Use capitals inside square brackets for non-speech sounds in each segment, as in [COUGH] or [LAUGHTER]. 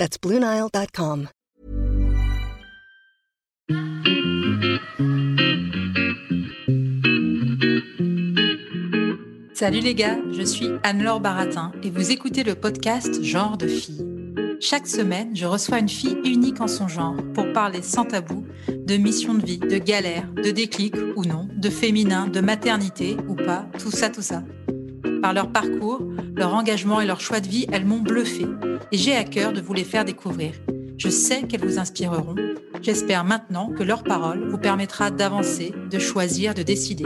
That's BlueNile.com. Salut les gars, je suis Anne-Laure Baratin et vous écoutez le podcast Genre de fille. Chaque semaine, je reçois une fille unique en son genre pour parler sans tabou de mission de vie, de galère, de déclic ou non, de féminin, de maternité ou pas, tout ça, tout ça. Par leur parcours, leur engagement et leur choix de vie, elles m'ont bluffé et j'ai à cœur de vous les faire découvrir. Je sais qu'elles vous inspireront. J'espère maintenant que leur parole vous permettra d'avancer, de choisir, de décider.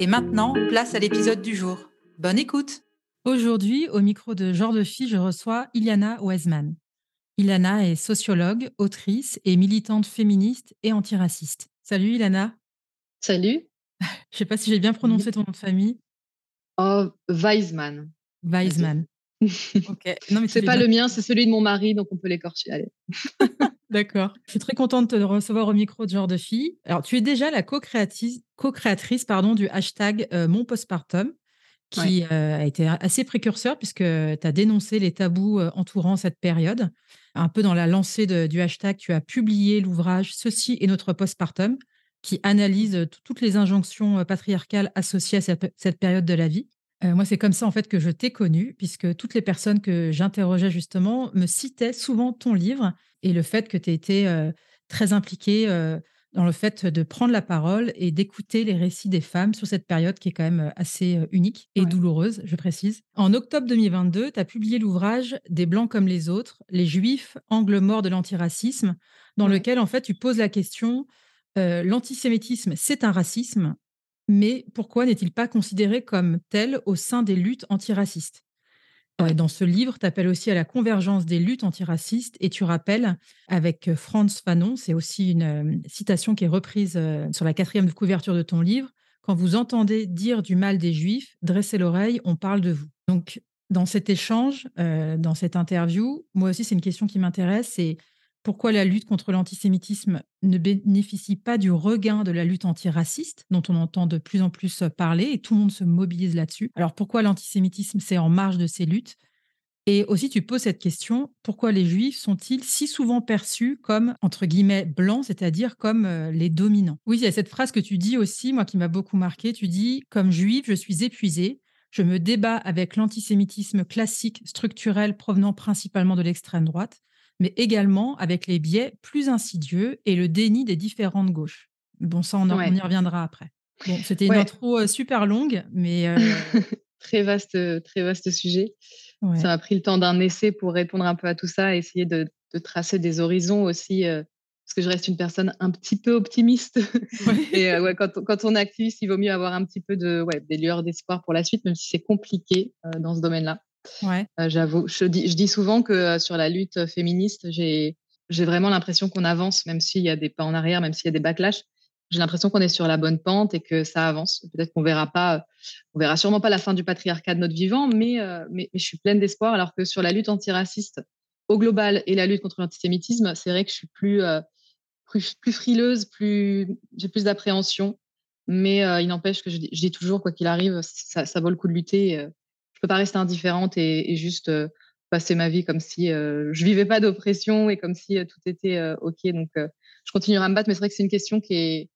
Et maintenant, place à l'épisode du jour. Bonne écoute Aujourd'hui, au micro de Genre de Fille, je reçois Iliana Weisman. Ilana est sociologue, autrice et militante féministe et antiraciste. Salut Ilana. Salut. [LAUGHS] Je ne sais pas si j'ai bien prononcé ton nom de famille. Oh, Weisman. Weisman. ok. Non, mais c'est pas le mien, c'est celui de mon mari, donc on peut l'écorcher. Allez. [LAUGHS] D'accord. Je suis très contente de te recevoir au micro de Genre de Fille. Alors, tu es déjà la co-créatrice co pardon, du hashtag euh, Mon Postpartum, qui euh, a été assez précurseur puisque tu as dénoncé les tabous euh, entourant cette période. Un peu dans la lancée du hashtag, tu as publié l'ouvrage Ceci est notre postpartum, qui analyse toutes les injonctions patriarcales associées à cette, période de la vie. moi, c'est comme ça en fait que je t'ai connue, puisque toutes les personnes que j'interrogeais justement me citaient souvent ton livre et le fait que tu été très impliqué dans le fait de prendre la parole et d'écouter les récits des femmes sur cette période qui est quand même assez unique et douloureuse, je précise. En octobre 2022, tu as publié l'ouvrage Des Blancs comme les autres, les Juifs, angle mort de l'antiracisme, dans lequel en fait tu poses la question l'antisémitisme, c'est un racisme, mais pourquoi n'est-il pas considéré comme tel au sein des luttes antiracistes? Dans ce livre, tu appelles aussi à la convergence des luttes antiracistes et tu rappelles avec Franz Fanon, c'est aussi une citation qui est reprise sur la quatrième couverture de ton livre, quand vous entendez dire du mal des juifs, dressez l'oreille, on parle de vous. Donc, dans cet échange, dans cette interview, moi aussi, c'est une question qui m'intéresse, c'est pourquoi la lutte contre l'antisémitisme ne bénéficie pas du regain de la lutte antiraciste, dont on entend de plus en plus parler, et tout le monde se mobilise là-dessus. Alors pourquoi l'antisémitisme, c'est en marge de ces luttes? Et aussi, tu poses cette question, pourquoi les juifs sont-ils si souvent perçus comme, entre guillemets, blancs, c'est-à-dire comme euh, les dominants? Oui, il y a cette phrase que tu dis aussi, moi qui m'a beaucoup marqué, tu dis, comme juif, je suis épuisé, je me débat avec l'antisémitisme classique, structurel, provenant principalement de l'extrême droite mais également avec les biais plus insidieux et le déni des différentes gauches. Bon, ça, on, y reviendra après. Bon, c'était une intro euh, super longue, mais... Euh, [LAUGHS] très, vaste, très vaste sujet. Ça m'a pris le temps d'un essai pour répondre un peu à tout ça, essayer de, tracer des horizons aussi, euh, parce que je reste une personne un petit peu optimiste. [LAUGHS] et ouais, quand, quand, on est activiste, il vaut mieux avoir un petit peu de, des lueurs d'espoir pour la suite, même si c'est compliqué dans ce domaine-là. Euh, j'avoue, je dis, souvent que euh, sur la lutte féministe, j'ai vraiment l'impression qu'on avance, même s'il y a des pas en arrière, même s'il y a des backlash. J'ai l'impression qu'on est sur la bonne pente et que ça avance. Peut-être qu'on verra pas, on verra sûrement pas la fin du patriarcat de notre vivant, mais, euh, je suis pleine d'espoir. Alors que sur la lutte antiraciste au global et la lutte contre l'antisémitisme, c'est vrai que je suis plus, frileuse, j'ai plus d'appréhension. Mais il n'empêche que je dis, toujours, quoi qu'il arrive, ça, vaut le coup de lutter je peux pas rester indifférente et, juste euh, passer ma vie comme si euh, je vivais pas d'oppression et comme si euh, tout était ok. Donc, je continuerai à me battre, mais c'est vrai que c'est une question qui est,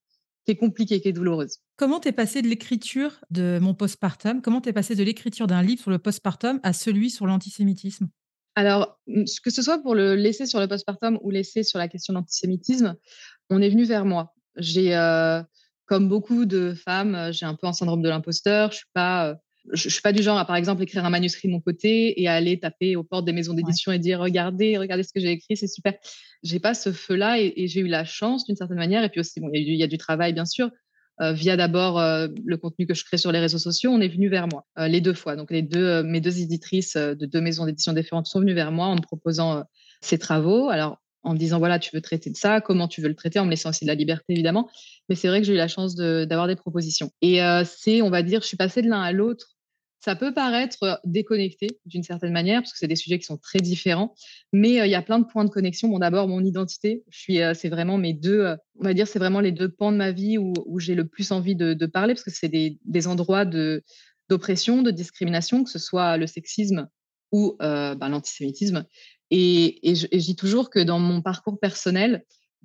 qui est compliquée, qui est douloureuse. Comment t'es passé de l'écriture de mon postpartum Comment t'es passé de l'écriture d'un livre sur le postpartum à celui sur l'antisémitisme? Alors, que ce soit pour le laisser sur le postpartum ou l'essai sur la question de l'antisémitisme, on est venu vers moi. J'ai, comme beaucoup de femmes, j'ai un peu un syndrome de l'imposteur. Je suis pas je, ne suis pas du genre à, par exemple, écrire un manuscrit de mon côté et à aller taper aux portes des maisons d'édition et dire regardez, regardez ce que j'ai écrit, c'est super. J'ai pas ce feu-là et, j'ai eu la chance d'une certaine manière. Et puis aussi, il y, a du travail, bien sûr. Euh, via d'abord euh, le contenu que je crée sur les réseaux sociaux, on est venu vers moi euh, les deux fois. Donc les deux, mes deux éditrices de deux maisons d'édition différentes sont venues vers moi en me proposant ces travaux. Alors en me disant voilà, tu veux traiter de ça, comment tu veux le traiter, en me laissant aussi de la liberté évidemment. Mais c'est vrai que j'ai eu la chance d'avoir des propositions. Et c'est, on va dire, je suis passée de l'un à l'autre ça peut paraître déconnecté d'une certaine manière, parce que c'est des sujets qui sont très différents, mais il y a plein de points de connexion. Bon, d'abord, mon identité, c'est vraiment mes deux, on va dire, c'est vraiment les deux pans de ma vie où, j'ai le plus envie de, parler, parce que c'est des, endroits d'oppression, de discrimination, que ce soit le sexisme ou ben, l'antisémitisme. Et, je, dis toujours que dans mon parcours personnel,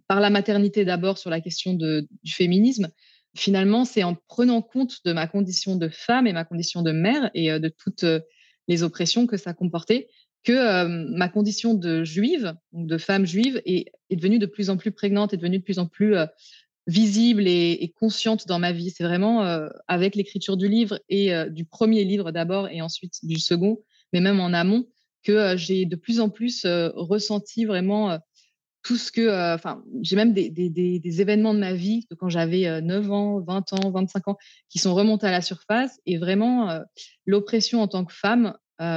par la maternité d'abord sur la question du féminisme, finalement, c'est en prenant compte de ma condition de femme et ma condition de mère et euh, de toutes euh, les oppressions que ça comportait que euh, ma condition de juive, de femme juive, est, devenue de plus en plus prégnante, est devenue de plus en plus visible et, consciente dans ma vie. C'est vraiment avec l'écriture du livre et du premier livre d'abord et ensuite du second, mais même en amont, que j'ai de plus en plus ressenti vraiment tout ce que, enfin, j'ai même des, événements de ma vie de quand j'avais 9 euh, ans, 20 ans, 25 ans qui sont remontés à la surface et vraiment l'oppression en tant que femme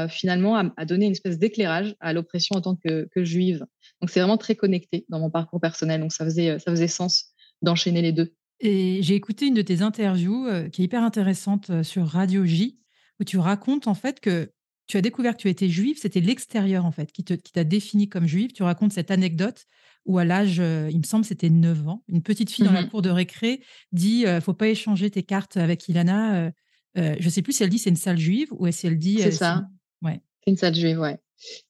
finalement a, donné une espèce d'éclairage à l'oppression en tant que, juive. Donc c'est vraiment très connecté dans mon parcours personnel. Donc ça faisait, ça faisait sens d'enchaîner les deux. Et j'ai écouté une de tes interviews qui est hyper intéressante sur Radio J, où tu racontes en fait que tu as découvert que tu étais juive, c'était l'extérieur en fait qui t'a qui défini comme juive. Tu racontes cette anecdote où à l'âge, euh, il me semble, c'était 9 ans, une petite fille dans la mmh cour de récré dit euh, faut pas échanger tes cartes avec Ilana. Euh, euh je sais plus si elle dit c'est une salle juive ou si elle dit. C'est ça. Ouais. C'est une salle juive, ouais.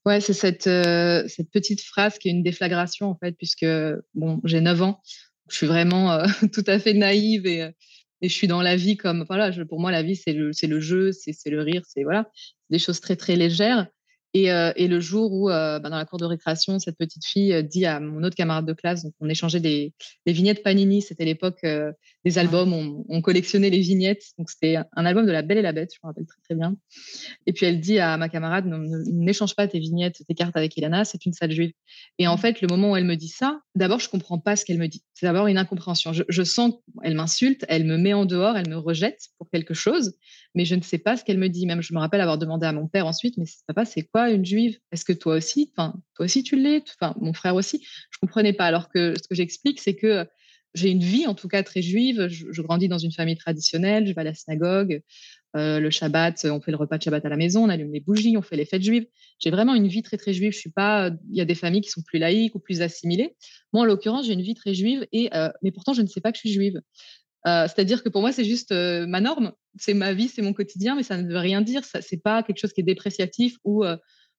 Ouais, c'est cette, cette petite phrase qui est une déflagration en fait, puisque bon, j'ai 9 ans, je suis vraiment [LAUGHS] tout à fait naïve et, et je suis dans la vie comme voilà, je, pour moi la vie c'est le, le jeu, c'est le rire, c'est voilà, des choses très très légères. Et, euh, et, le jour où, euh, bah, dans la cour de récréation, cette petite fille euh, dit à mon autre camarade de classe, donc on échangeait des, des vignettes Panini, c'était l'époque des albums, on, on, collectionnait les vignettes, donc c'était un album de La Belle et la Bête, je me rappelle très très bien. Et puis elle dit à ma camarade, n'échange pas tes vignettes, tes cartes avec Ilana, c'est une salle juive. Et en mmh. fait, le moment où elle me dit ça, d'abord je comprends pas ce qu'elle me dit. C'est d'abord une incompréhension. Je, je sens qu'elle m'insulte, elle me met en dehors, elle me rejette pour quelque chose mais je ne sais pas ce qu'elle me dit. Même je me rappelle avoir demandé à mon père ensuite, mais papa, c'est quoi une juive? Est-ce que toi aussi, enfin, toi aussi tu l'es? Enfin, mon frère aussi. Je comprenais pas. Alors que ce que j'explique, c'est que j'ai une vie en tout cas très juive. Je, grandis dans une famille traditionnelle. Je vais à la synagogue. Euh, le Shabbat, on fait le repas de Shabbat à la maison, on allume les bougies, on fait les fêtes juives. J'ai vraiment une vie très très juive. Je suis pas. Il y a des familles qui sont plus laïques ou plus assimilées. Moi, en l'occurrence, j'ai une vie très juive et euh, mais pourtant je ne sais pas que je suis juive. Euh, c'est-à-dire que pour moi, c'est juste euh, ma norme, c'est ma vie, c'est mon quotidien, mais ça ne veut rien dire. Ce n'est pas quelque chose qui est dépréciatif ou, euh,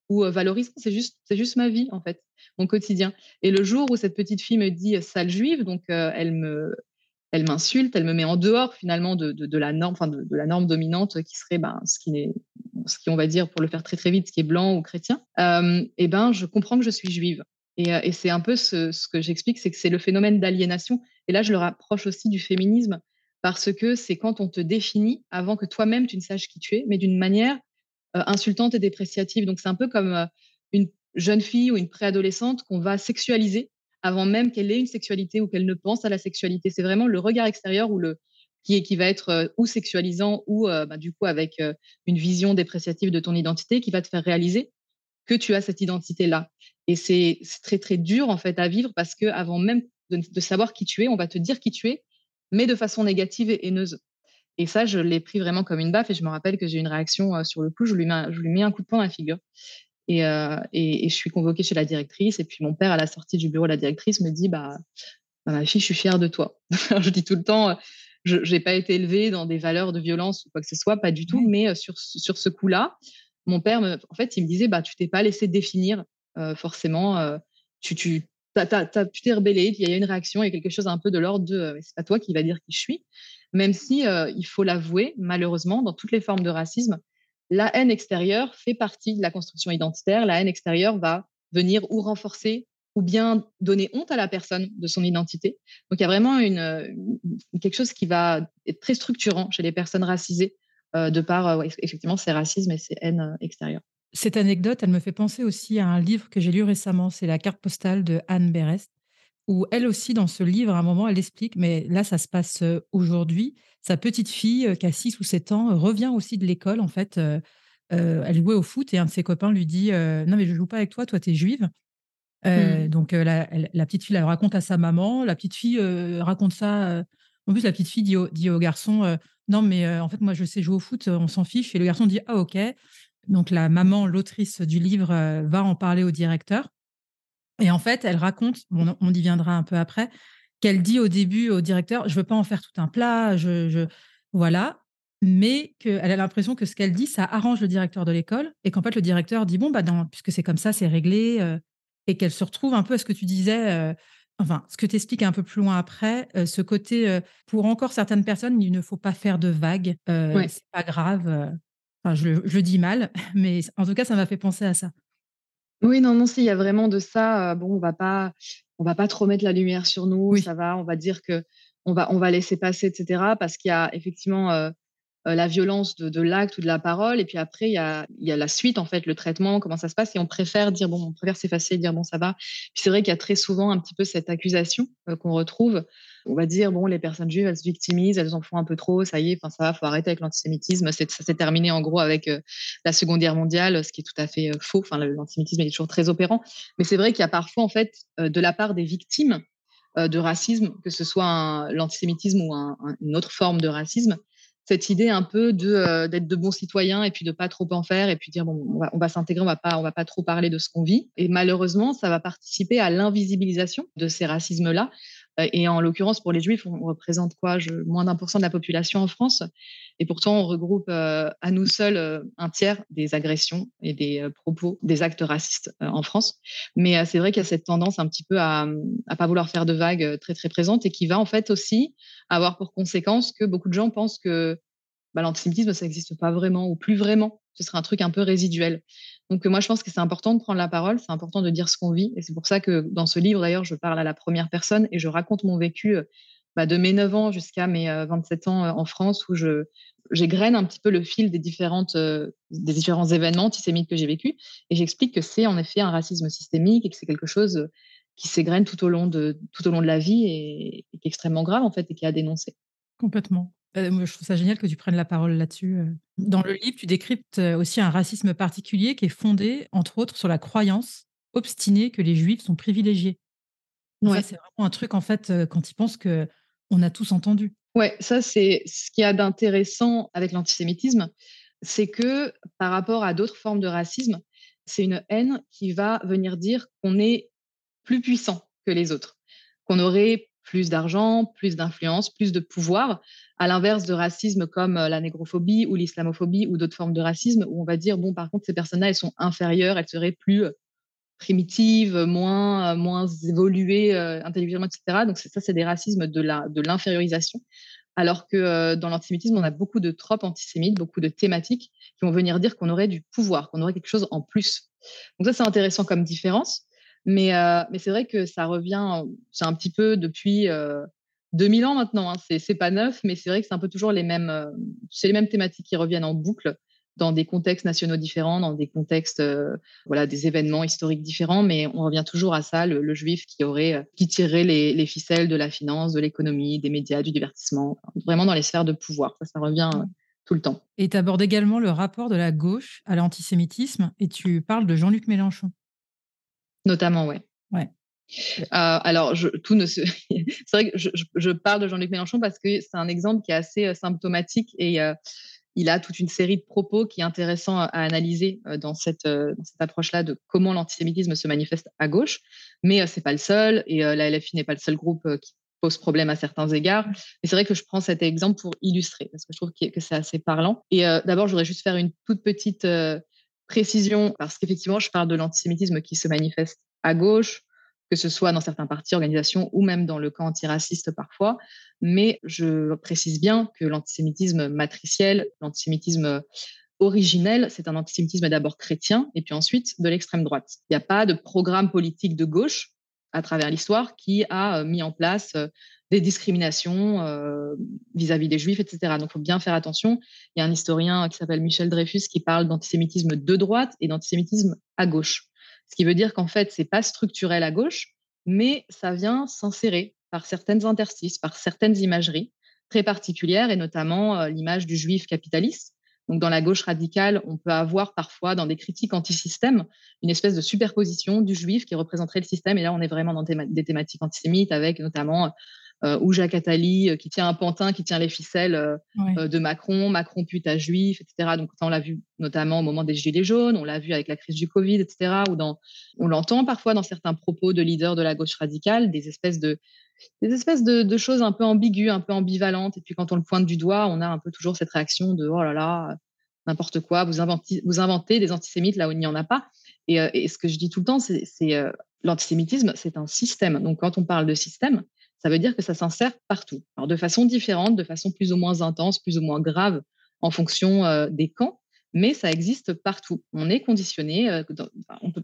valorisant. C'est juste, juste ma vie, en fait, mon quotidien. Et le jour où cette petite fille me dit sale juive, donc elle elle m'insulte, elle me met en dehors finalement de, la norme, de, la norme dominante qui serait ben, ce qui est, ce qui on va dire pour le faire très très vite, ce qui est blanc ou chrétien. et ben, je comprends que je suis juive. Et, c'est un peu ce que j'explique, c'est que c'est le phénomène d'aliénation et là, je le rapproche aussi du féminisme parce que c'est quand on te définit avant que toi-même tu ne saches qui tu es, mais d'une manière euh, insultante et dépréciative. Donc c'est un peu comme euh, une jeune fille ou une préadolescente qu'on va sexualiser avant même qu'elle ait une sexualité ou qu'elle ne pense à la sexualité. C'est vraiment le regard extérieur ou le qui, qui va être euh, ou sexualisant ou bah, du coup avec une vision dépréciative de ton identité qui va te faire réaliser que tu as cette identité-là. Et c'est très très dur en fait à vivre parce que avant même de, savoir qui tu es. On va te dire qui tu es, mais de façon négative et haineuse. Et ça, je l'ai pris vraiment comme une baffe. Et je me rappelle que j'ai eu une réaction euh, sur le coup. Je lui, mets, je lui mets un coup de poing dans la figure. Euh, et, et, je suis convoquée chez la directrice. Et puis mon père, à la sortie du bureau de la directrice, me dit bah, bah ma fille, je suis fière de toi. [LAUGHS] je dis tout le temps, euh, je n'ai pas été élevée dans des valeurs de violence ou quoi que ce soit, pas du tout. Mais sur, sur ce coup-là, mon père, me, en fait, il me disait bah, tu t'es pas laissé définir forcément. tu, tu, tu t'es rebellé, il y a une réaction, il y a quelque chose un peu de l'ordre de euh, c'est pas toi qui va dire qui je suis, même si euh, il faut l'avouer, malheureusement, dans toutes les formes de racisme, la haine extérieure fait partie de la construction identitaire. La haine extérieure va venir ou renforcer ou bien donner honte à la personne de son identité. Donc il y a vraiment une, quelque chose qui va être très structurant chez les personnes racisées euh, de par effectivement ces racismes et ces haines extérieures. Cette anecdote, elle me fait penser aussi à un livre que j'ai lu récemment, c'est La carte postale de Anne Berest, où elle aussi, dans ce livre, à un moment, elle explique, mais là, ça se passe aujourd'hui, sa petite fille, qui a 6 ou 7 ans, revient aussi de l'école, en fait. elle jouait au foot et un de ses copains lui dit Non, mais je joue pas avec toi, toi, tu es juive. Mmh. Donc la, petite fille, elle raconte à sa maman. La petite fille raconte ça. en plus, la petite fille dit au, garçon Non, mais en fait, moi, je sais jouer au foot, on s'en fiche. Et le garçon dit Ah, ok. Donc la maman, l'autrice du livre, va en parler au directeur. Et en fait, elle raconte, on y viendra un peu après, qu'elle dit au début au directeur Je veux pas en faire tout un plat. Je, Voilà mais qu'elle a l'impression que ce qu'elle dit, ça arrange le directeur de l'école et qu'en fait, le directeur dit Bon, bah, puisque c'est comme ça, c'est réglé et qu'elle se retrouve un peu à ce que tu disais, euh, enfin, ce que tu expliques un peu plus loin après, euh, ce côté, euh, pour encore certaines personnes, il ne faut pas faire de vagues, c'est pas grave. Enfin, je, le dis mal, [LAUGHS] mais en tout cas, ça m'a fait penser à ça. Oui, non, non, s'il y a vraiment de ça, bon, on va pas, on va pas trop mettre la lumière sur nous, ça va, on va dire que on va, on va laisser passer, etc. Parce qu'il y a effectivement euh, la violence de, l'acte ou de la parole. Et puis après, il y a, la suite, en fait, le traitement, comment ça se passe. Et on préfère dire, bon, on préfère s'effacer, dire, bon, ça va. Puis c'est vrai qu'il y a très souvent un petit peu cette accusation euh, qu'on retrouve. On va dire, bon, les personnes juives, elles se victimisent, elles en font un peu trop, ça y est, enfin, ça va, faut arrêter avec l'antisémitisme. Ça s'est terminé, en gros, avec euh, la Seconde Guerre mondiale, ce qui est tout à fait faux. Enfin, l'antisémitisme est toujours très opérant. Mais c'est vrai qu'il y a parfois, en fait, de la part des victimes, de racisme, que ce soit l'antisémitisme ou une autre forme de racisme, cette idée un peu de euh, d'être de bons citoyens et puis de pas trop en faire et puis dire bon on va, on va s'intégrer on va pas on va pas trop parler de ce qu'on vit et malheureusement ça va participer à l'invisibilisation de ces racismes là euh, et en l'occurrence, pour les Juifs, on représente quoi? Moins d'un pour cent de la population en France. Et pourtant, on regroupe euh, à nous seuls un tiers des agressions et des propos, des actes racistes en France. Mais c'est vrai qu'il y a cette tendance un petit peu à ne pas vouloir faire de vagues très, très présente et qui va en fait aussi avoir pour conséquence que beaucoup de gens pensent que bah, l'antisémitisme, ça n'existe pas vraiment ou plus vraiment. Ce serait un truc un peu résiduel. Donc, moi, je pense que c'est important de prendre la parole, c'est important de dire ce qu'on vit. Et c'est pour ça que dans ce livre, d'ailleurs, je parle à la première personne et je raconte mon vécu euh, bah, de mes 9 ans jusqu'à mes 27 euh, ans euh, en France, où je, j'égrène un petit peu le fil des, différents événements antisémites que j'ai vécus. Et j'explique que c'est en effet un racisme systémique et que c'est quelque chose qui s'égrène tout, au long de, tout au long de la vie et, qui est extrêmement grave, en fait, et qui est à. Complètement. Euh, je trouve ça génial que tu prennes la parole là-dessus. Euh. Dans le livre, tu décryptes euh, aussi un racisme particulier qui est fondé, entre autres, sur la croyance obstinée que les juifs sont privilégiés. Ouais. c'est vraiment un truc, en fait, quand ils pensent que on a tous entendu. Ouais, ça, c'est ce qu'il y a d'intéressant avec l'antisémitisme, c'est que par rapport à d'autres formes de racisme, c'est une haine qui va venir dire qu'on est plus puissant que les autres, qu'on aurait plus d'argent, plus d'influence, plus de pouvoir, à l'inverse de racisme comme euh, la négrophobie ou l'islamophobie ou d'autres formes de racisme où on va dire, bon, par contre, ces personnes-là, elles sont inférieures, elles seraient plus euh, primitives, moins, euh, moins évoluées intellectuellement, etc. Donc ça, c'est des racismes de l'infériorisation. De alors que dans l'antisémitisme, on a beaucoup de tropes antisémites, beaucoup de thématiques qui vont venir dire qu'on aurait du pouvoir, qu'on aurait quelque chose en plus. Donc ça, c'est intéressant comme différence. Mais, euh, mais c'est vrai que ça revient, c'est un petit peu depuis 2000 euh, ans maintenant. Hein. C'est pas neuf, mais c'est vrai que c'est un peu toujours les mêmes, euh, c'est les mêmes thématiques qui reviennent en boucle dans des contextes nationaux différents, dans des contextes, voilà, des événements historiques différents, mais on revient toujours à ça, le, juif qui aurait, qui tirerait les, les, ficelles de la finance, de l'économie, des médias, du divertissement, vraiment dans les sphères de pouvoir. Ça, ça revient tout le temps. Et tu abordes également le rapport de la gauche à l'antisémitisme et tu parles de Jean-Luc Mélenchon. Notamment, ouais. Ouais. Euh, alors, je, tout ne se... [LAUGHS] c'est vrai que je, je, parle de Jean-Luc Mélenchon parce que c'est un exemple qui est assez euh, symptomatique et euh, il a toute une série de propos qui est intéressant à, analyser dans cette, dans cette approche-là de comment l'antisémitisme se manifeste à gauche. Mais c'est pas le seul et la LFI n'est pas le seul groupe qui pose problème à certains égards. Et c'est vrai que je prends cet exemple pour illustrer parce que je trouve que c'est assez parlant. Et d'abord, je voudrais juste faire une toute petite précision, parce qu'effectivement, je parle de l'antisémitisme qui se manifeste à gauche, que ce soit dans certains partis, organisations ou même dans le camp antiraciste parfois. Mais je précise bien que l'antisémitisme matriciel, l'antisémitisme originel, c'est un antisémitisme d'abord chrétien et puis ensuite de l'extrême droite. Il n'y a pas de programme politique de gauche à travers l'histoire qui a euh, mis en place euh, des discriminations euh, vis-à-vis des juifs, etc. Donc, il faut bien faire attention. Il y a un historien qui s'appelle Michel Dreyfus qui parle d'antisémitisme de droite et d'antisémitisme à gauche. Ce qui veut dire qu'en fait, c'est pas structurel à gauche, mais ça vient s'insérer par certaines interstices, par certaines imageries très particulières, et notamment l'image du juif capitaliste, Donc, dans la gauche radicale, on peut avoir parfois, dans des critiques anti-système, une espèce de superposition du juif qui représenterait le système. Et là, on est vraiment dans des thématiques antisémites, avec notamment euh, ou Jacques Attali euh, qui tient un pantin, qui tient les ficelles euh, de Macron, Macron putain juif, etc. Donc ça, on l'a vu notamment au moment des Gilets jaunes, on l'a vu avec la crise du Covid, etc. Ou dans, on l'entend parfois dans certains propos de leaders de la gauche radicale, des espèces de des espèces de, choses un peu ambiguës, un peu ambivalentes. Et puis quand on le pointe du doigt, on a un peu toujours cette réaction de oh là là, n'importe quoi, vous inventez, vous inventez des antisémites là où il n'y en a pas. Et, et, ce que je dis tout le temps, c'est l'antisémitisme, c'est un système. Donc quand on parle de système, ça veut dire que ça s'insère partout. Alors de façon différente, de façon plus ou moins intense, plus ou moins grave en fonction euh, des camps, mais ça existe partout. On est conditionné, euh,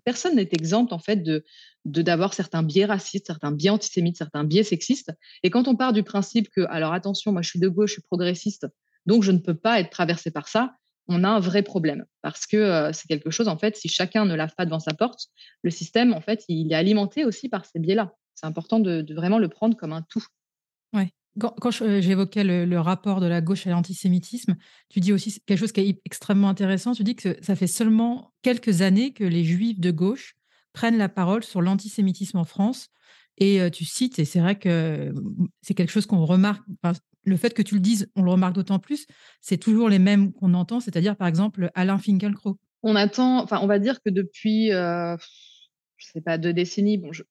personne n'est exempt en fait de d'avoir certains biais racistes, certains biais antisémites, certains biais sexistes. Et quand on part du principe que, alors attention, moi je suis de gauche, je suis progressiste, donc je ne peux pas être traversé par ça, on a un vrai problème parce que euh, c'est quelque chose en fait, si chacun ne lave pas devant sa porte, le système en fait, il est alimenté aussi par ces biais-là c'est important de, vraiment le prendre comme un tout. Ouais. Quand, euh, j'évoquais le, rapport de la gauche à l'antisémitisme, tu dis aussi quelque chose qui est extrêmement intéressant. Tu dis que ça fait seulement quelques années que les juifs de gauche prennent la parole sur l'antisémitisme en France. Et euh, tu cites, et c'est vrai que mmh, c'est quelque chose qu'on remarque, le fait que tu le dises, on le remarque d'autant plus, c'est toujours les mêmes qu'on entend, c'est-à-dire par exemple Alain Finkielkraut. On attend, enfin on va dire que depuis, euh, je sais pas, deux décennies, bon, je,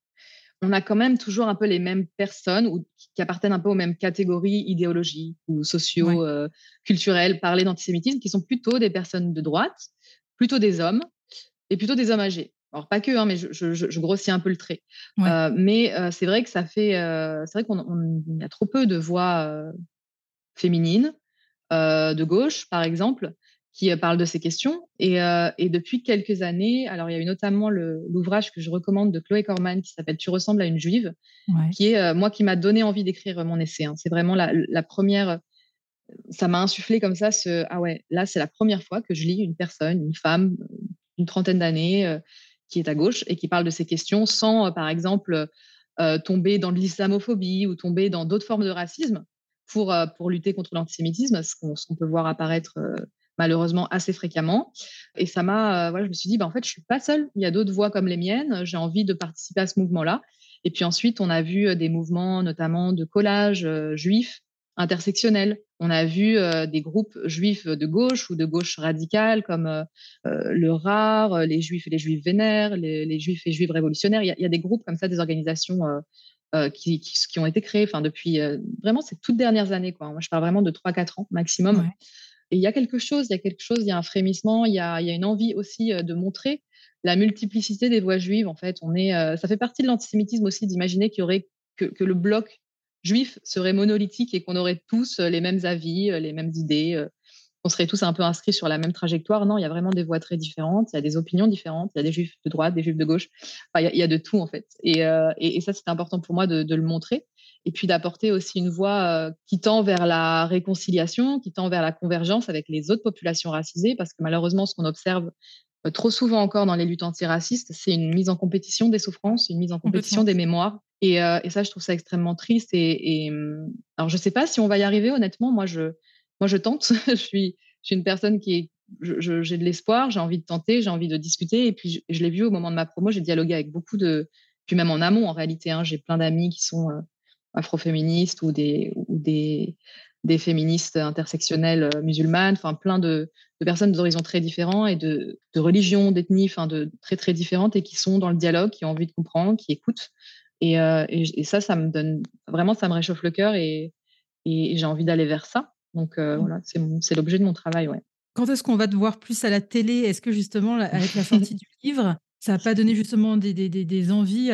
on a quand même toujours un peu les mêmes personnes ou qui appartiennent un peu aux mêmes catégories idéologiques ou socio-culturelles, euh, parler d'antisémitisme, qui sont plutôt des personnes de droite, plutôt des hommes et plutôt des hommes âgés. Alors pas que, hein, mais je, grossis un peu le trait. Euh, mais euh, c'est vrai que ça fait, c'est vrai qu'on a trop peu de voix féminines de gauche, par exemple, qui euh, parle de ces questions. Et, euh, et, depuis quelques années, alors il y a eu notamment l'ouvrage que je recommande de Chloé Corman qui s'appelle Tu ressembles à une juive, qui est euh, moi qui m'a donné envie d'écrire mon essai. Hein. C'est vraiment la, la, première, ça m'a insufflé comme ça ce ah ouais, là c'est la première fois que je lis une personne, une femme, une trentaine d'années, qui est à gauche et qui parle de ces questions sans, par exemple, tomber dans de l'islamophobie ou tomber dans d'autres formes de racisme pour, pour lutter contre l'antisémitisme, ce qu'on peut voir apparaître malheureusement assez fréquemment. Et ça m'a, euh, voilà, je me suis dit, bah, en fait, je suis pas seule. Il y a d'autres voix comme les miennes. J'ai envie de participer à ce mouvement-là. Et puis ensuite, on a vu euh, des mouvements, notamment de collage euh, juifs intersectionnels. On a vu des groupes juifs de gauche ou de gauche radicale comme le RAR, les juifs et les juifs vénères, les, juifs et juifs révolutionnaires. Il y, a, des groupes comme ça, des organisations qui, qui, ont été créées enfin, depuis vraiment ces toutes dernières années. Quoi. Moi, je parle vraiment de 3-4 ans maximum. Et il y a quelque chose, il y a quelque chose, il y a un frémissement, il y a, une envie aussi de montrer la multiplicité des voix juives. En fait, on est, ça fait partie de l'antisémitisme aussi d'imaginer qu'il y aurait que, le bloc juif serait monolithique et qu'on aurait tous les mêmes avis, les mêmes idées, qu'on serait tous un peu inscrits sur la même trajectoire. Non, il y a vraiment des voix très différentes, il y a des opinions différentes, il y a des juifs de droite, des juifs de gauche. Il, y a, de tout en fait. Et, ça, c'est important pour moi de, le montrer et puis d'apporter aussi une voix euh, qui tend vers la réconciliation, qui tend vers la convergence avec les autres populations racisées, parce que malheureusement, ce qu'on observe euh, trop souvent encore dans les luttes antiracistes, c'est une mise en compétition des souffrances, une mise en compétition des mémoires. Et, euh, et, ça, je trouve ça extrêmement triste. Et, hum, alors, je ne sais pas si on va y arriver, honnêtement. Moi, je, moi, je tente. [LAUGHS] je, suis, je suis une personne qui est j'ai de l'espoir, j'ai envie de tenter, j'ai envie de discuter. Et puis, je, l'ai vu au moment de ma promo, j'ai dialogué avec beaucoup de, puis même en amont, en réalité, hein, j'ai plein d'amis qui sont afroféministes ou des, ou des, des féministes intersectionnelles euh, musulmanes, enfin plein de, de personnes d'horizons très différents et de, de religions, d'ethnies, enfin de très très différentes et qui sont dans le dialogue, qui ont envie de comprendre, qui écoutent. Et, euh, et, ça, ça me donne vraiment, ça me réchauffe le cœur et, et j'ai envie d'aller vers ça. Donc euh, mmh. voilà, c'est l'objet de mon travail. Ouais. Quand est-ce qu'on va te voir plus à la télé? Est-ce que justement, avec la sortie du livre, ça n'a pas donné justement des, des, des envies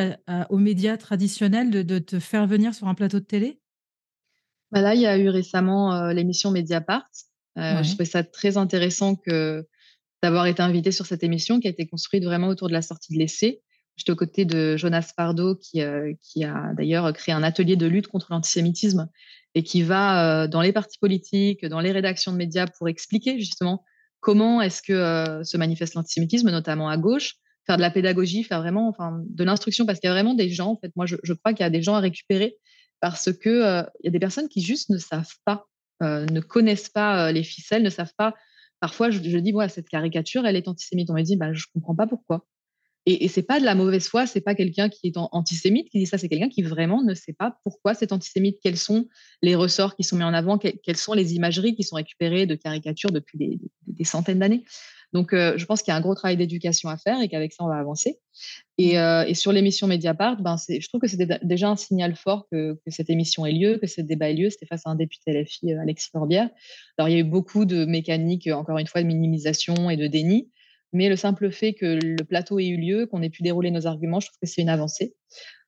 aux médias traditionnels de, de, te faire venir sur un plateau de télé? Bah Là, il y a eu récemment euh, l'émission Mediapart. Euh, Je trouvais ça très intéressant que d'avoir été invité sur cette émission qui a été construite vraiment autour de la sortie de l'essai. J'étais aux côtés de Jonas Pardo, qui, euh, qui a d'ailleurs créé un atelier de lutte contre l'antisémitisme et qui va dans les partis politiques, dans les rédactions de médias pour expliquer justement comment est-ce que se manifeste l'antisémitisme, notamment à gauche, faire de la pédagogie, faire vraiment enfin, de l'instruction, parce qu'il y a vraiment des gens, en fait, moi je, crois qu'il y a des gens à récupérer parce que euh, y a des personnes qui juste ne savent pas, euh, ne connaissent pas euh, les ficelles, ne savent pas parfois, je, dis, voilà, cette caricature, elle est antisémite. On me dit, bah, je comprends pas pourquoi. Et, et c'est pas de la mauvaise foi, c'est pas quelqu'un qui est antisémite qui dit ça, c'est quelqu'un qui vraiment ne sait pas pourquoi c'est antisémite, quels sont les ressorts qui sont mis en avant, quelles sont les imageries qui sont récupérées de caricatures depuis des, centaines d'années. Donc, euh, je pense qu'il y a un gros travail d'éducation à faire et qu'avec ça, on va avancer. Et, mmh. euh, sur l'émission Mediapart, ben, je trouve que c'est déjà un signal fort que, cette émission ait lieu, que ce débat ait lieu. C'était face à un député LFI, euh, Alexis Corbière. Alors, il y a eu beaucoup de mécaniques, encore une fois, de minimisation et de déni. Mais le simple fait que le plateau ait eu lieu, qu'on ait pu dérouler nos arguments, je trouve que c'est une avancée.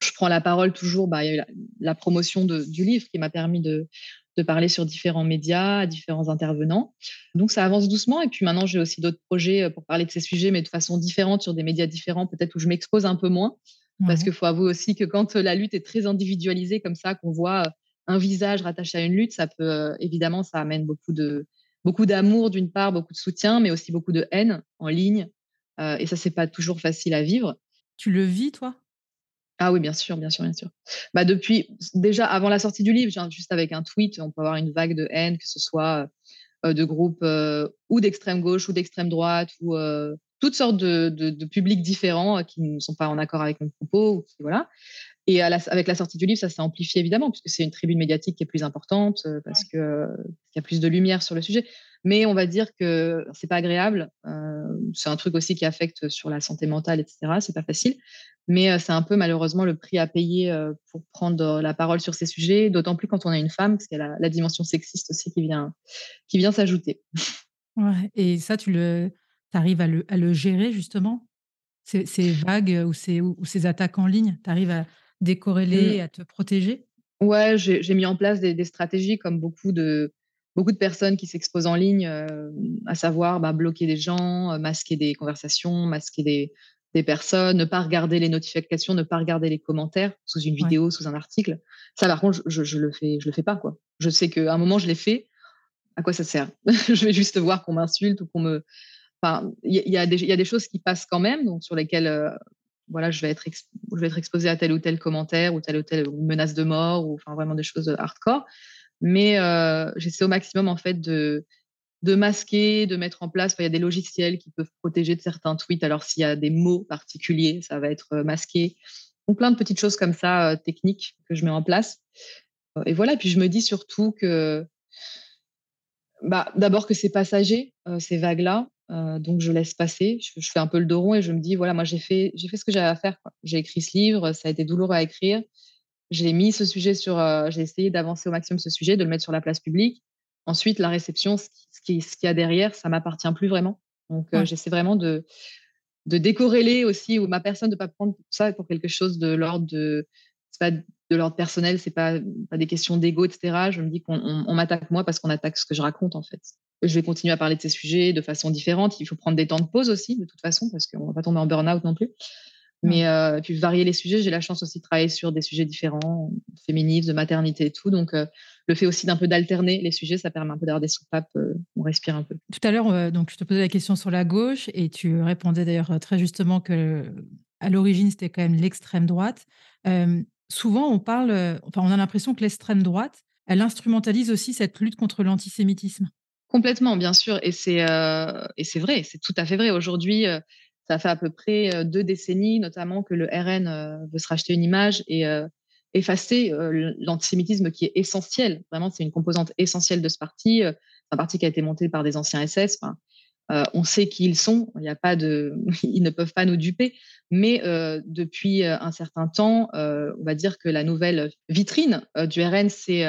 Je prends la parole toujours, bah, il y a eu la, promotion du livre qui m'a permis de, parler sur différents médias, différents intervenants. Donc ça avance doucement. Et puis maintenant, j'ai aussi d'autres projets euh, pour parler de ces sujets, mais de façon différente, sur des médias différents, peut-être où je m'expose un peu moins. Parce qu'il faut avouer aussi que quand la lutte est très individualisée comme ça, qu'on voit un visage rattaché à une lutte, ça peut euh, évidemment, ça amène beaucoup de, beaucoup d'amour d'une part, beaucoup de soutien, mais aussi beaucoup de haine en ligne. Euh, et ça, c'est pas toujours facile à vivre. Tu le vis, toi? Ah oui, bien sûr, bien sûr, bien sûr. Bah depuis, déjà avant la sortie du livre, juste avec un tweet, on peut avoir une vague de haine, que ce soit de groupes ou d'extrême gauche ou d'extrême droite ou toutes sortes de, publics différents qui ne sont pas en accord avec mon propos. Voilà. Et avec la sortie du livre, ça s'est amplifié évidemment, puisque c'est une tribune médiatique qui est plus importante, euh, parce qu'il y a plus de lumière sur le sujet. Mais on va dire que c'est pas agréable. Euh, c'est un truc aussi qui affecte sur la santé mentale, etc. C'est pas facile. Mais euh, c'est un peu malheureusement le prix à payer pour prendre la parole sur ces sujets, d'autant plus quand on est une femme, parce qu'il y a la, dimension sexiste aussi qui vient, qui vient s'ajouter. Ouais, et ça, tu le, arrives à le, à le gérer justement? Ces, ces vagues ou ces, ou ces attaques en ligne, tu arrives à, décorréler, mmh. à te protéger? Ouais, j'ai mis en place des, stratégies comme beaucoup de, beaucoup de personnes qui s'exposent en ligne, euh, à savoir bah, bloquer des gens, euh, masquer des conversations, masquer des, des, personnes, ne pas regarder les notifications, ne pas regarder les commentaires sous une vidéo, sous un article. Ça, par contre, je, je, le fais, je le fais pas quoi. Je sais qu'à un moment je l'ai fait. À quoi ça sert? [LAUGHS] Je vais juste voir qu'on m'insulte ou qu'on me. Enfin, il y, y, a des choses qui passent quand même, donc sur lesquelles euh, voilà, je vais être, je exposé à tel ou tel commentaire ou telle ou telle menace de mort ou enfin vraiment des choses hardcore. Mais euh, j'essaie au maximum en fait de, masquer, de mettre en place. Il y a des logiciels qui peuvent protéger de certains tweets. Alors s'il y a des mots particuliers, ça va être euh, masqué. Donc plein de petites choses comme ça euh, techniques que je mets en place. Et voilà. Puis je me dis surtout que bah, d'abord que c'est passager ces vagues là euh, donc je laisse passer, je, fais un peu le dos rond et je me dis voilà moi j'ai fait j'ai fait ce que j'avais à faire. J'ai écrit ce livre, ça a été douloureux à écrire. J'ai mis ce sujet sur, euh, j'ai essayé d'avancer au maximum ce sujet, de le mettre sur la place publique. Ensuite la réception, ce qui ce qui, y a derrière, ça m'appartient plus vraiment. Donc euh, j'essaie vraiment de de décorréler aussi ou ma personne de pas prendre ça pour quelque chose de l'ordre de pas de l'ordre personnel, c'est pas pas des questions d'ego etc. Je me dis qu'on m'attaque moi parce qu'on attaque ce que je raconte en fait je vais continuer à parler de ces sujets de façon différente. Il faut prendre des temps de pause aussi, de toute façon, parce qu'on ne va pas tomber en burn-out non plus. Mais euh, puis varier les sujets, j'ai la chance aussi de travailler sur des sujets différents, féministes, de maternité et tout. Donc, euh, le fait aussi d'un peu d'alterner les sujets, ça permet un peu d'avoir des soupapes, euh, on respire un peu. Tout à l'heure, donc je te posais la question sur la gauche et tu répondais d'ailleurs très justement que à l'origine c'était quand même l'extrême droite. souvent, on parle, enfin, on a l'impression que l'extrême droite, elle instrumentalise aussi cette lutte contre l'antisémitisme. Complètement, bien sûr. Et c'est euh, et c'est vrai, c'est tout à fait vrai. Aujourd'hui, euh, ça fait à peu près euh, deux décennies, notamment, que le RN veut se racheter une image et effacer l'antisémitisme qui est essentiel. Vraiment, c'est une composante essentielle de ce parti. C'est un parti qui a été monté par des anciens SS. on sait qui ils sont. Il n'y a pas de, [LAUGHS] ils ne peuvent pas nous duper. Mais depuis un certain temps, on va dire que la nouvelle vitrine du RN, c'est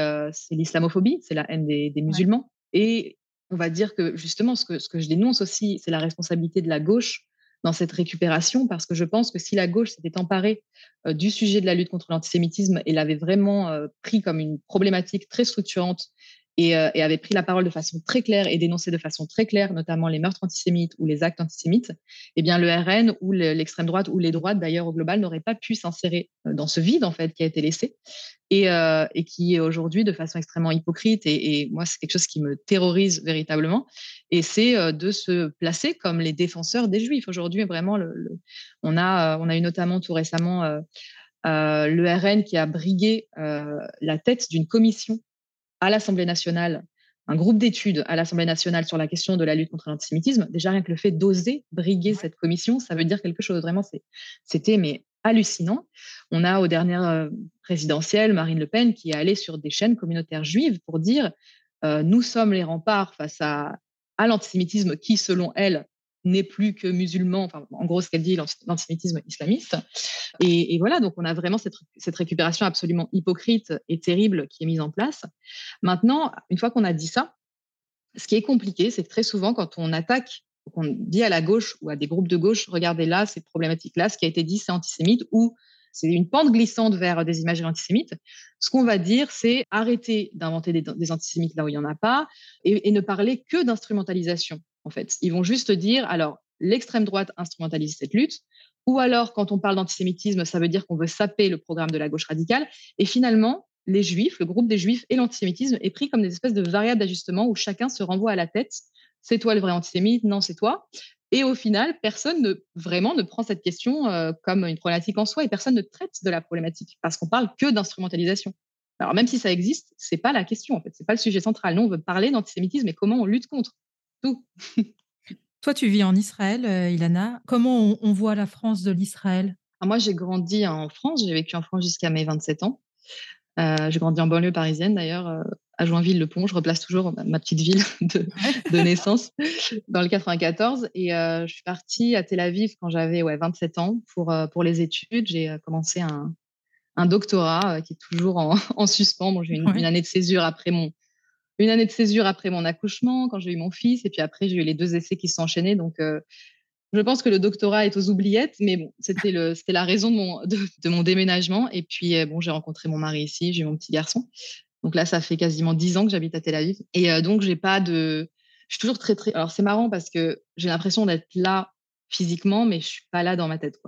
l'islamophobie, c'est la haine des, musulmans. Et on va dire que justement, ce que, je dénonce aussi, c'est la responsabilité de la gauche dans cette récupération, parce que je pense que si la gauche s'était emparée euh, du sujet de la lutte contre l'antisémitisme et l'avait vraiment euh, pris comme une problématique très structurante euh, et, avait pris la parole de façon très claire et dénoncé de façon très claire, notamment les meurtres antisémites ou les actes antisémites, eh bien le RN ou l'extrême droite ou les droites d'ailleurs au global n'auraient pas pu s'insérer euh, dans ce vide en fait qui a été laissé et, euh, qui est aujourd'hui de façon extrêmement hypocrite et, moi c'est quelque chose qui me terrorise véritablement et c'est de se placer comme les défenseurs des juifs. Aujourd'hui vraiment on a on a eu notamment tout récemment le RN qui a brigué la tête d'une commission à l'Assemblée nationale un groupe d'études à l'Assemblée nationale sur la question de la lutte contre l'antisémitisme, déjà rien que le fait d'oser briguer cette commission, ça veut dire quelque chose. Vraiment, c'était mais hallucinant. On a aux dernières euh, présidentielles Marine Le Pen qui est allée sur des chaînes communautaires juives pour dire euh, nous sommes les remparts face à, à l'antisémitisme qui, selon elle, n'est plus que musulman, enfin, en gros, ce qu'elle dit, l'antisémitisme islamiste. Et, voilà, donc on a vraiment cette, cette, récupération absolument hypocrite et terrible qui est mise en place. Maintenant, une fois qu'on a dit ça, ce qui est compliqué, c'est que très souvent, quand on attaque, qu'on dit à la gauche ou à des groupes de gauche, regardez là, cette problématique-là, ce qui a été dit, c'est antisémite ou c'est une pente glissante vers des imageries antisémites. Ce qu'on va dire, c'est arrêter d'inventer des, antisémites là où il n'y en a pas et, et ne parler que d'instrumentalisation en fait. Ils vont juste dire, alors, l'extrême droite instrumentalise cette lutte, ou alors, quand on parle d'antisémitisme, ça veut dire qu'on veut saper le programme de la gauche radicale. Et finalement, les juifs, le groupe des juifs et l'antisémitisme est pris comme des espèces de variables d'ajustement où chacun se renvoie à la tête. C'est toi le vrai antisémite? Non, c'est toi. Et au final, personne ne vraiment ne prend cette question euh, comme une problématique en soi et personne ne traite de la problématique parce qu'on parle que d'instrumentalisation. Alors même si ça existe, c'est pas la question en fait, pas le sujet central. Nous, on veut parler d'antisémitisme et comment on lutte contre. Toi, tu vis en Israël, euh, Ilana. Comment on, voit la France de l'Israël? Ah, Moi, j'ai grandi en France. J'ai vécu en France jusqu'à mes 27 ans. Euh, j'ai grandi en banlieue parisienne, d'ailleurs, euh, à Joinville-le-Pont. Je replace toujours ma, petite ville [LAUGHS] de, naissance dans le 94. Et je suis partie à Tel Aviv quand j'avais ouais, 27 ans pour, pour les études. J'ai commencé un, un doctorat qui est toujours en, [LAUGHS] suspens. Bon, j'ai une, une, année de césure après mon, une année de césure après mon accouchement, quand j'ai eu mon fils, et puis après, j'ai eu les deux essais qui se sont enchaînés. Donc, euh, je pense que le doctorat est aux oubliettes, mais bon, c'était la raison de mon, de, mon déménagement. Et puis, euh, bon, j'ai rencontré mon mari ici, j'ai eu mon petit garçon. Donc là, ça fait quasiment dix ans que j'habite à Tel Aviv. Et euh, donc, j'ai pas de. Je suis toujours très, très. Alors, c'est marrant parce que j'ai l'impression d'être là physiquement, mais je suis pas là dans ma tête.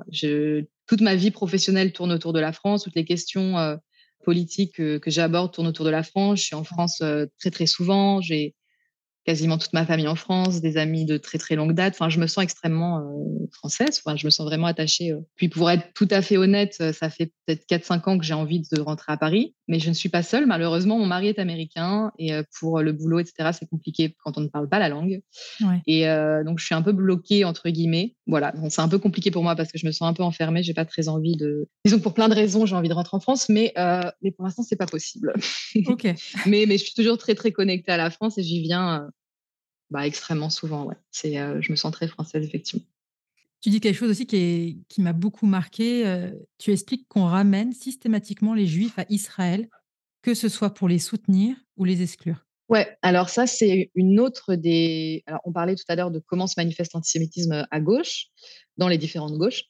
Toute ma vie professionnelle tourne autour de la France, toutes les questions politique que, j'aborde tourne autour de la France. Je suis en France euh, très très souvent. J'ai quasiment toute ma famille en France, des amis de très très longue date. Enfin, je me sens extrêmement euh, française. Enfin, je me sens vraiment attachée. Euh. Puis pour être tout à fait honnête, euh, ça fait peut-être 4-5 ans que j'ai envie de rentrer à Paris, mais je ne suis pas seule. Malheureusement, mon mari est américain et pour le boulot, etc., c'est compliqué quand on ne parle pas la langue. Et donc, je suis un peu bloquée entre guillemets. Voilà, c'est un peu compliqué pour moi parce que je me sens un peu enfermée. J'ai pas très envie de. Disons que pour plein de raisons, j'ai envie de rentrer en France, mais mais pour l'instant, c'est pas possible. Ok. [LAUGHS] mais mais je suis toujours très très connectée à la France et j'y viens bah, extrêmement souvent, ouais. C'est, euh, je me sens très française, effectivement. Tu dis quelque chose aussi qui, est, qui m'a beaucoup marqué. Euh, tu expliques qu'on ramène systématiquement les Juifs à Israël, que ce soit pour les soutenir ou les exclure. Ouais, alors ça, c'est une autre des. Alors, on parlait tout à l'heure de comment se manifeste l'antisémitisme à gauche, dans les différentes gauches.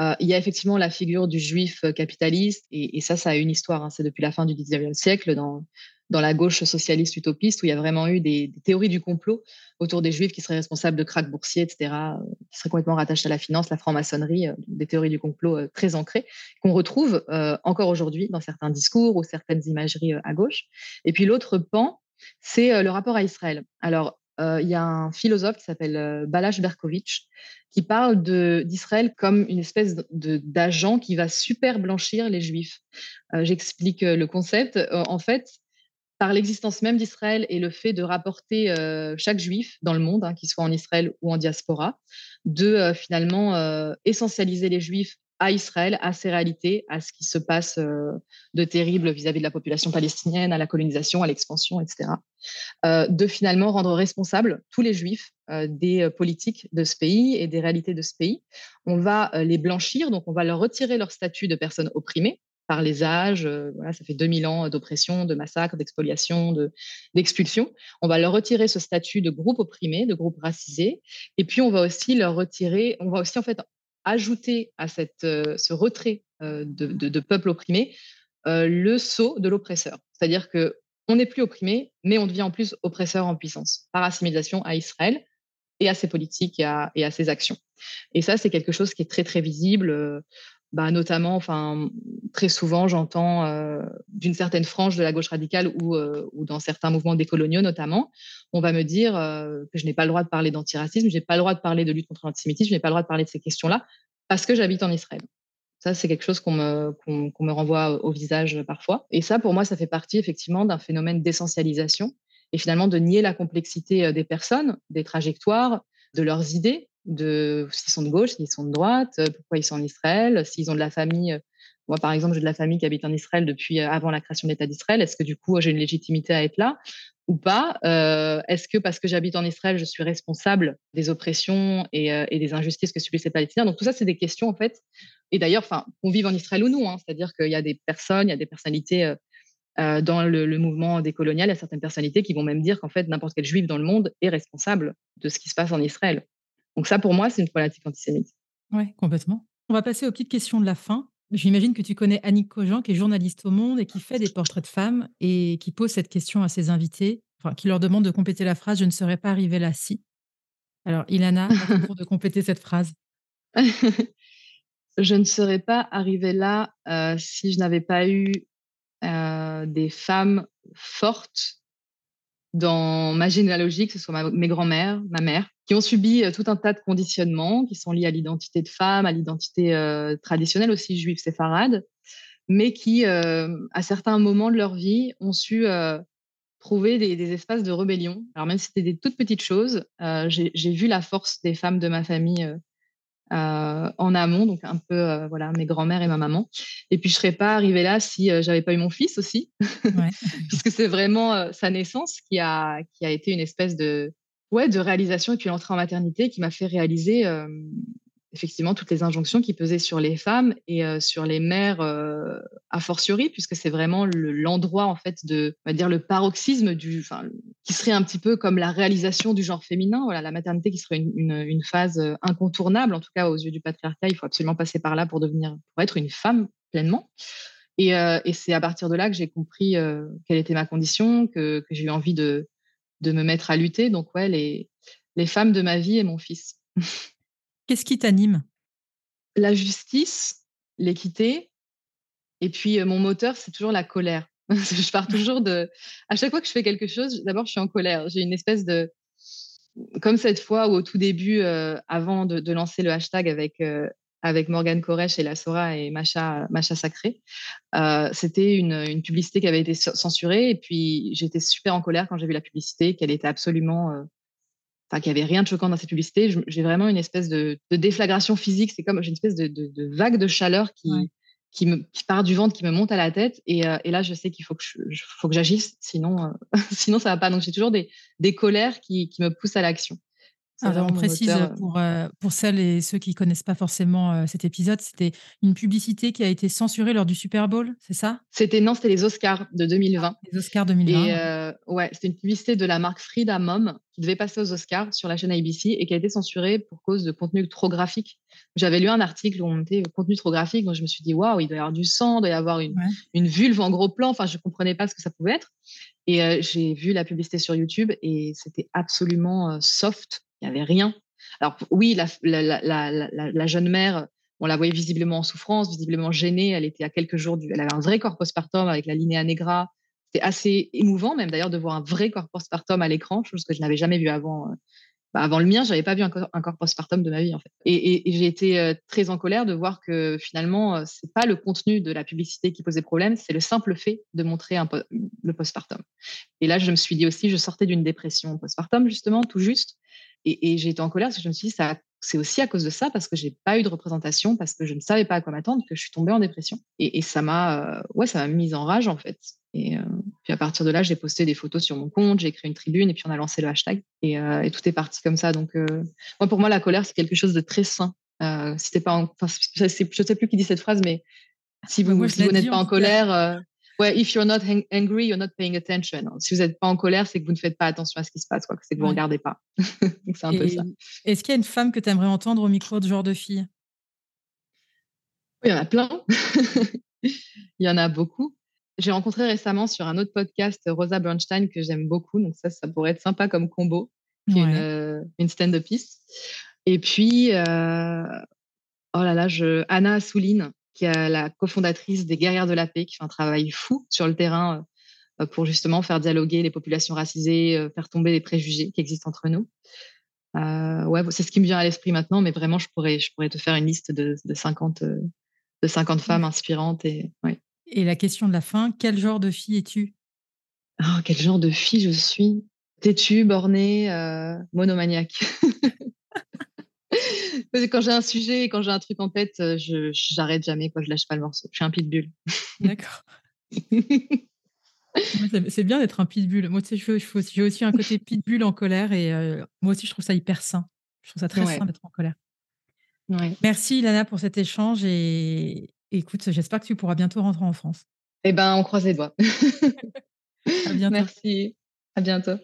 Euh, il y a effectivement la figure du juif capitaliste, et, ça, ça a une histoire. Hein, c'est depuis la fin du 19e siècle, dans, dans la gauche socialiste utopiste, où il y a vraiment eu des, théories du complot autour des juifs qui seraient responsables de krachs boursiers, etc., euh, qui seraient complètement rattachés à la finance, la franc-maçonnerie, euh, des théories du complot euh, très ancrées, qu'on retrouve encore aujourd'hui dans certains discours ou certaines imageries à gauche. Et puis l'autre pan, c'est le rapport à Israël. Alors, il y a un philosophe qui s'appelle Balash Berkovitch qui parle d'Israël comme une espèce d'agent qui va super blanchir les juifs. J'explique le concept. en fait, par l'existence même d'Israël et le fait de rapporter euh, chaque juif dans le monde, hein, qu'il soit en Israël ou en diaspora, de euh, finalement euh, essentialiser les juifs à Israël, à ses réalités, à ce qui se passe de terrible vis-à-vis de la population palestinienne, à la colonisation, à l'expansion, etc. de finalement rendre responsables tous les juifs des politiques de ce pays et des réalités de ce pays. On va les blanchir, donc on va leur retirer leur statut de personnes opprimées, par les âges. Euh, voilà, ça fait 2000 ans d'oppression, de massacre, d'expoliation, d'expulsion. on va leur retirer ce statut de groupe opprimé, de groupe racisé. Et puis, on va aussi leur retirer, on va aussi en fait ajouter à cette, euh, ce retrait euh, de, peuple opprimé le sceau de l'oppresseur. C'est-à-dire que on n'est plus opprimé, mais on devient en plus oppresseur en puissance par assimilation à Israël et à ses politiques et à, et à ses actions. Et ça, c'est quelque chose qui est très, très visible. Bah, notamment, enfin, très souvent, j'entends euh, d'une certaine frange de la gauche radicale ou, euh, ou dans certains mouvements décoloniaux notamment, on va me dire euh, que je n'ai pas le droit de parler d'antiracisme, je n'ai pas le droit de parler de lutte contre l'antisémitisme, je n'ai pas le droit de parler de ces questions-là parce que j'habite en Israël. Ça, c'est quelque chose qu'on me, qu'on, me renvoie au visage parfois. Et ça, pour moi, ça fait partie effectivement d'un phénomène d'essentialisation et finalement de nier la complexité des personnes, des trajectoires, de leurs idées, s'ils sont de gauche, s'ils sont de droite, pourquoi ils sont en Israël, s'ils ont de la famille. Moi, par exemple, j'ai de la famille qui habite en Israël depuis avant la création de l'État d'Israël. Est-ce que du coup, j'ai une légitimité à être là ou pas Est-ce que parce que j'habite en Israël, je suis responsable des oppressions et, des injustices que subissent les Palestiniens? Donc tout ça, c'est des questions en fait. Et d'ailleurs, enfin, qu'on vive en Israël ou non, hein, c'est-à-dire qu'il y a des personnes, il y a des personnalités dans le, mouvement décolonial, il y a certaines personnalités qui vont même dire qu'en fait, n'importe quel juif dans le monde est responsable de ce qui se passe en Israël. Donc ça, pour moi, c'est une problématique antisémite. Oui, complètement. On va passer aux petites questions de la fin. J'imagine que tu connais Annick Cogent, qui est journaliste au Monde et qui fait des portraits de femmes et qui pose cette question à ses invités, enfin, qui leur demande de compléter la phrase « Je ne serais pas arrivée là si ». Alors, Ilana, pour de compléter cette phrase. [LAUGHS] je ne serais pas arrivée là euh, si je n'avais pas eu euh, des femmes fortes dans ma généalogie, que ce soit mes grands-mères, ma mère, qui ont subi euh, tout un tas de conditionnements qui sont liés à l'identité de femme, à l'identité euh, traditionnelle aussi juive séfarade, mais qui, euh, à certains moments de leur vie, ont su trouver des, des, espaces de rébellion. Alors même si c'était des toutes petites choses, j'ai vu la force des femmes de ma famille en amont, donc un peu voilà mes grands-mères et ma maman. Et puis je serais pas arrivée là si j'avais pas eu mon fils aussi, [LAUGHS] puisque c'est vraiment sa naissance qui a qui a été une espèce de ouais de réalisation et puis l'entrée en maternité qui m'a fait réaliser effectivement toutes les injonctions qui pesaient sur les femmes et sur les mères a fortiori, puisque c'est vraiment l'endroit en fait de, on va dire le paroxysme du, qui serait un petit peu comme la réalisation du genre féminin. Voilà, la maternité qui serait une, phase incontournable, en tout cas aux yeux du patriarcat. Il faut absolument passer par là pour devenir, pour être une femme pleinement. Et, c'est à partir de là que j'ai compris quelle était ma condition, que j'ai eu envie de, de me mettre à lutter. Donc ouais, les, les femmes de ma vie et mon fils. Qu'est-ce qui t'anime? La justice, l'équité. Et puis, euh, mon moteur, c'est toujours la colère. [LAUGHS] je pars toujours de. À chaque fois que je fais quelque chose, d'abord, je suis en colère. J'ai une espèce de. Comme cette fois où, au tout début, euh, avant de, lancer le hashtag avec, euh, avec Morgane Koresh et la Sora et Macha, Macha Sacré, c'était une, une, publicité qui avait été censurée. Et puis, j'étais super en colère quand j'ai vu la publicité, qu'elle était absolument enfin, qu'il n'y avait rien de choquant dans cette publicité. J'ai vraiment une espèce de, déflagration physique. C'est comme j'ai une espèce de, vague de chaleur qui, qui, me, part du ventre, qui me monte à la tête. Et, euh, là, je sais qu'il faut que faut que j'agisse, sinon, euh, [LAUGHS] sinon ça va pas. Donc j'ai toujours des, des colères qui, qui me poussent à l'action. Alors, on précise euh, pour, euh, pour celles et ceux qui ne connaissent pas forcément euh, cet épisode, c'était une publicité qui a été censurée lors du Super Bowl, c'est ça? C'était non, c'était les Oscars de 2020. les Oscars 2020. Et ouais, c'était une publicité de la marque Frida Mom qui devait passer aux Oscars sur la chaîne ABC et qui a été censurée pour cause de contenu trop graphique. J'avais lu un article où on était contenu trop graphique, donc je me suis dit waouh, il doit y avoir du sang, il doit y avoir une, une vulve en gros plan. Enfin, je comprenais pas ce que ça pouvait être. Et j'ai vu la publicité sur YouTube et c'était absolument soft il n'y avait rien. Alors oui, la, la, jeune mère, on la voyait visiblement en souffrance, visiblement gênée. Elle était à quelques jours du, elle avait un vrai corps postpartum avec la linéa negra. C'était assez émouvant même d'ailleurs de voir un vrai corps postpartum à l'écran, chose que je n'avais jamais vu avant. Euh, bah, avant le mien, j'avais pas vu un, corps postpartum de ma vie en fait. Et, j'ai été euh, très en colère de voir que finalement, euh, c'est pas le contenu de la publicité qui posait problème, c'est le simple fait de montrer un, le postpartum. Et là, je me suis dit aussi, je sortais d'une dépression postpartum justement, tout juste. Et, j'ai été en colère parce que je me suis dit, ça, c'est aussi à cause de ça, parce que j'ai pas eu de représentation, parce que je ne savais pas à quoi m'attendre, que je suis tombée en dépression. Et, ça m'a, euh, ouais, ça m'a mise en rage en fait. Et euh, puis à partir de là, j'ai posté des photos sur mon compte, j'ai créé une tribune, et puis on a lancé le hashtag. Et, euh, tout est parti comme ça. Donc, moi, pour moi, la colère, c'est quelque chose de très sain. si pas, en... enfin, je sais plus qui dit cette phrase, mais si vous, si vous n'êtes pas en colère, ouais, if you're not angry, you're not paying attention. Si vous n'êtes pas en colère, c'est que vous ne faites pas attention à ce qui se passe, quoi. C'est que vous ne regardez pas. [LAUGHS] c'est un peu ça. Est-ce qu'il y a une femme que tu aimerais entendre au micro de genre de fille? Il y en a plein. [LAUGHS] Il y en a beaucoup. J'ai rencontré récemment sur un autre podcast Rosa Bernstein que j'aime beaucoup. Donc ça, ça pourrait être sympa comme combo. Qui est une, euh, une stand-upiste. Et puis, euh, oh là là, je, Anna Souline, qui est la cofondatrice des Guerrières de la Paix, qui fait un travail fou sur le terrain euh, pour justement faire dialoguer les populations racisées, euh, faire tomber les préjugés qui existent entre nous. Euh, ouais, c'est ce qui me vient à l'esprit maintenant, mais vraiment, je pourrais, je pourrais te faire une liste de, de 50, de 50 femmes inspirantes. Et, ouais. et la question de la fin, quel genre de fille es-tu? Oh, quel genre de fille je suis? Têtue, bornée, euh, monomaniaque. [LAUGHS] quand j'ai un sujet, quand j'ai un truc en tête, euh, je j'arrête jamais, quoi. Je lâche pas le morceau. Je suis un pitbull. D'accord. c'est bien d'être un pitbull. Moi, tu sais, j'ai aussi un côté pitbull en colère et euh, moi aussi, je trouve ça hyper sain. Je trouve ça très sain d'être en colère. Merci, Ilana, pour cet échange et écoute, j'espère que tu pourras bientôt rentrer en France. Eh ben, on croise les doigts. [LAUGHS] à bientôt. Merci. À bientôt.